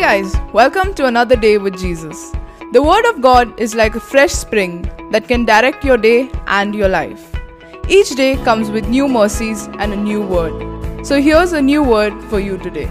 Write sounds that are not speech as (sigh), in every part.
Guys, welcome to another day with Jesus. The Word of God is like a fresh spring that can direct your day and your life. Each day comes with new mercies and a new word. So here's a new word for you today.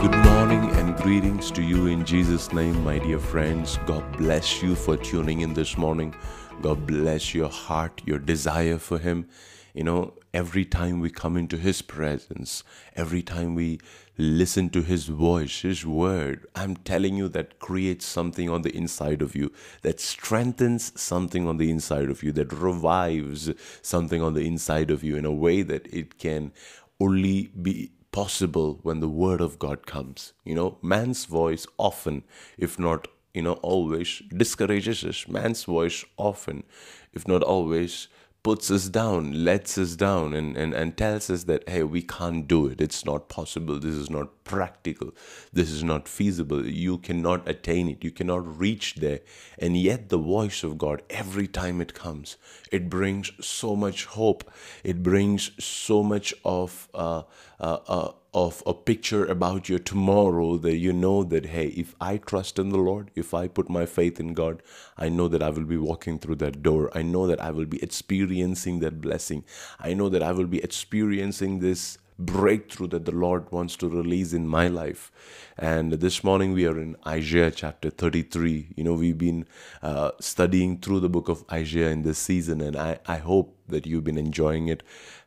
Good morning and greetings to you in Jesus' name, my dear friends. God bless you for tuning in this morning. God bless your heart, your desire for Him. You know, every time we come into His presence, every time we listen to His voice, His word, I'm telling you that creates something on the inside of you, that strengthens something on the inside of you, that revives something on the inside of you in a way that it can only be possible when the word of God comes. You know, man's voice often, if not you know, always discourages us. Man's voice often, if not always, puts us down, lets us down, and, and, and tells us that, hey, we can't do it. It's not possible. This is not practical. This is not feasible. You cannot attain it. You cannot reach there. And yet, the voice of God, every time it comes, it brings so much hope. It brings so much of. Uh, uh, uh, of a picture about your tomorrow that you know that hey if i trust in the lord if i put my faith in god i know that i will be walking through that door i know that i will be experiencing that blessing i know that i will be experiencing this breakthrough that the Lord wants to release in my life. And this morning we are in Isaiah chapter 33. You know, we've been uh, studying through the book of Isaiah in this season, and I, I hope that you've been enjoying it.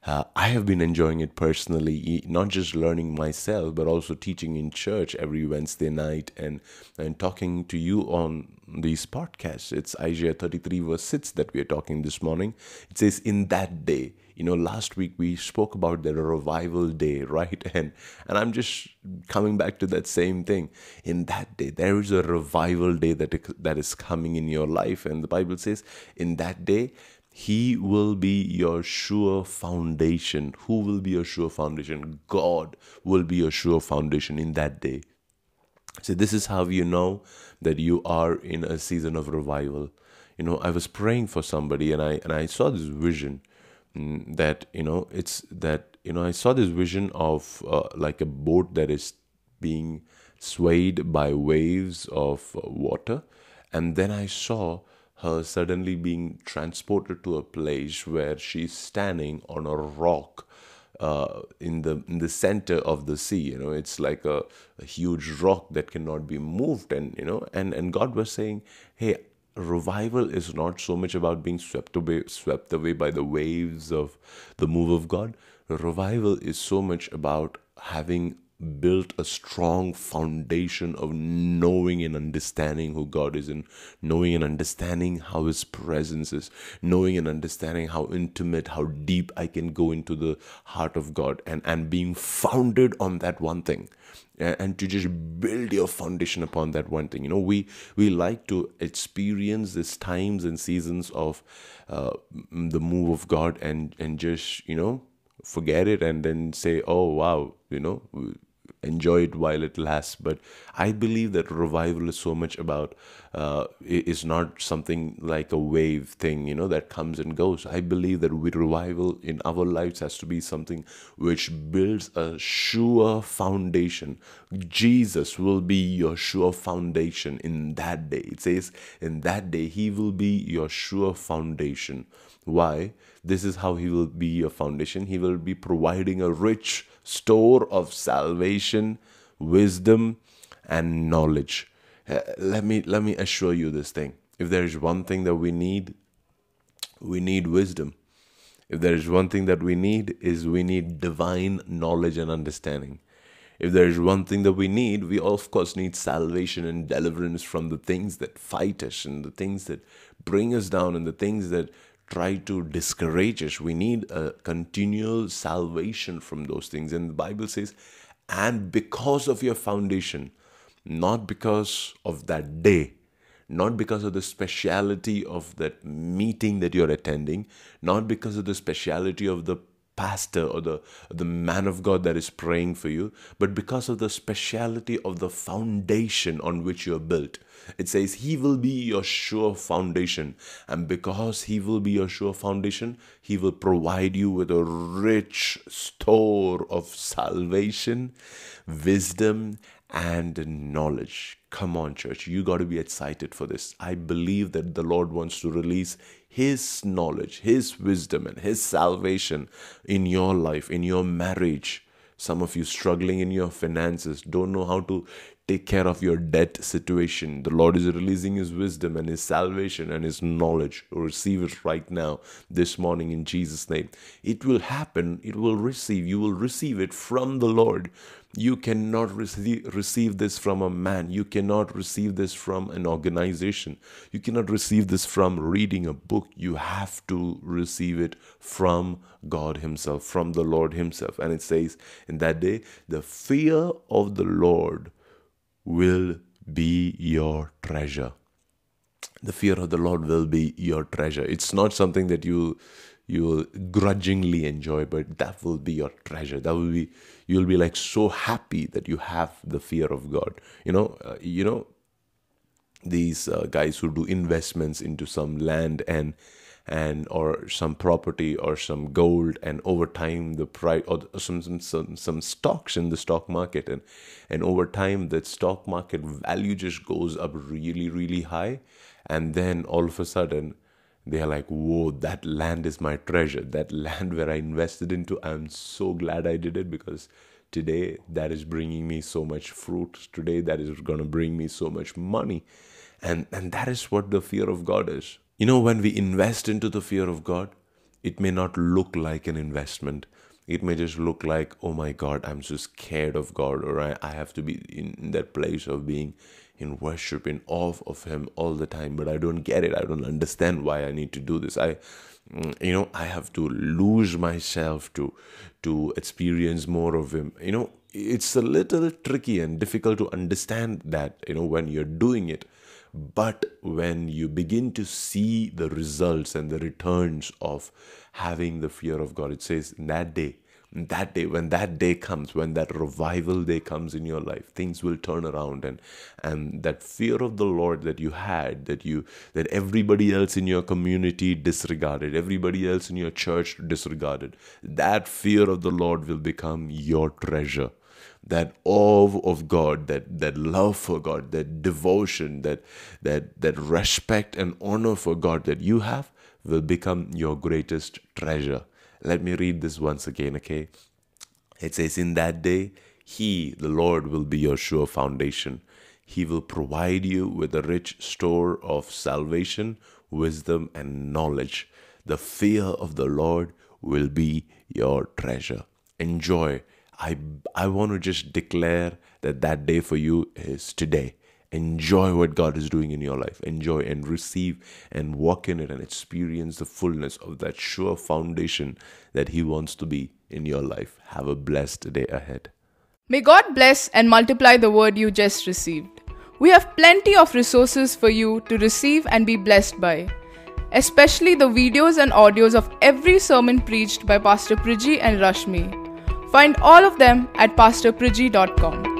Uh, I have been enjoying it personally, not just learning myself, but also teaching in church every Wednesday night and, and talking to you on these podcasts. It's Isaiah 33, verse 6 that we are talking this morning. It says, In that day, you know, last week we spoke about the revival day, (laughs) right? And and I'm just coming back to that same thing. In that day, there is a revival day that that is coming in your life, and the Bible says, in that day, he will be your sure foundation. Who will be your sure foundation? God will be your sure foundation in that day. So, this is how you know that you are in a season of revival. You know, I was praying for somebody and I and I saw this vision mm, that, you know, it's that, you know, I saw this vision of uh, like a boat that is being swayed by waves of uh, water. And then I saw her suddenly being transported to a place where she's standing on a rock uh, in the in the center of the sea. You know, it's like a, a huge rock that cannot be moved, and you know, and and God was saying, hey. Revival is not so much about being swept away, swept away by the waves of the move of God. Revival is so much about having built a strong foundation of knowing and understanding who God is and knowing and understanding how His presence is, knowing and understanding how intimate, how deep I can go into the heart of God and, and being founded on that one thing and to just build your foundation upon that one thing. You know we we like to experience these times and seasons of uh, the move of god and and just you know forget it and then say oh wow you know enjoy it while it lasts. But I believe that revival is so much about uh, is not something like a wave thing, you know, that comes and goes. I believe that with revival in our lives has to be something which builds a sure foundation. Jesus will be your sure foundation in that day. It says, in that day, He will be your sure foundation. Why? This is how He will be your foundation. He will be providing a rich store of salvation, wisdom, and knowledge. Uh, let me let me assure you this thing. If there is one thing that we need, we need wisdom. If there is one thing that we need is we need divine knowledge and understanding. If there is one thing that we need, we of course need salvation and deliverance from the things that fight us and the things that bring us down and the things that try to discourage us. We need a continual salvation from those things. And the Bible says, and because of your foundation, not because of that day, not because of the speciality of that meeting that you're attending, not because of the speciality of the pastor or the the man of God that is praying for you, but because of the speciality of the foundation on which you're built. It says he will be your sure foundation, and because he will be your sure foundation, he will provide you with a rich store of salvation, wisdom, and knowledge. Come on, church, you got to be excited for this. I believe that the Lord wants to release His knowledge, His wisdom, and His salvation in your life, in your marriage. Some of you struggling in your finances, don't know how to take care of your debt situation. The Lord is releasing His wisdom and His salvation and His knowledge. Receive it right now, this morning, in Jesus' name. It will happen, it will receive. You will receive it from the Lord. You cannot receive, receive this from a man. You cannot receive this from an organization. You cannot receive this from reading a book. You have to receive it from God Himself, from the Lord Himself. And it says, in that day, the fear of the Lord will be your treasure. The fear of the Lord will be your treasure. It's not something that you you will grudgingly enjoy, but that will be your treasure. That will be you'll be like so happy that you have the fear of God. You know, uh, you know these uh, guys who do investments into some land and and or some property or some gold and over time the price or some, some some some stocks in the stock market and and over time the stock market value just goes up really really high and then all of a sudden they are like whoa that land is my treasure. That (laughs) land where i invested into. I'm so glad i did it because today that is bringing me so much fruit. Today that is going to bring me so much money. And and that is what the fear of god is you know, when we invest into the fear of God, it may not look like an investment. It may just look like, oh my God, I'm so scared of God, or I, I have to be in that place of being in worship, in awe of Him all the time. But I don't get it. I don't understand why I need to do this. I, mm, you know, I have to lose myself to to experience more of Him. You know, it's a little tricky and difficult to understand that. You know, when you're doing it but when you begin to see the results and the returns of having the fear of God, it says, in that day, that day when that day comes when that revival day comes in your life things will turn around and and that fear of the lord that you had that you that everybody else in your community disregarded everybody else in your church disregarded that fear of the lord will become your treasure that awe of God, that, that love for God, that devotion, that, that, that respect and honor for God that you have will become your greatest treasure. Let me read this once again, okay? It says, In that day, He, the Lord, will be your sure foundation. He will provide you with a rich store of salvation, wisdom, and knowledge. The fear of the Lord will be your treasure. Enjoy I, I want to just declare that that day for you is today. Enjoy what God is doing in your life. Enjoy and receive and walk in it and experience the fullness of that sure foundation that He wants to be in your life. Have a blessed day ahead. May God bless and multiply the word you just received. We have plenty of resources for you to receive and be blessed by, especially the videos and audios of every sermon preached by Pastor Priji and Rashmi. Find all of them at pastorpriji.com.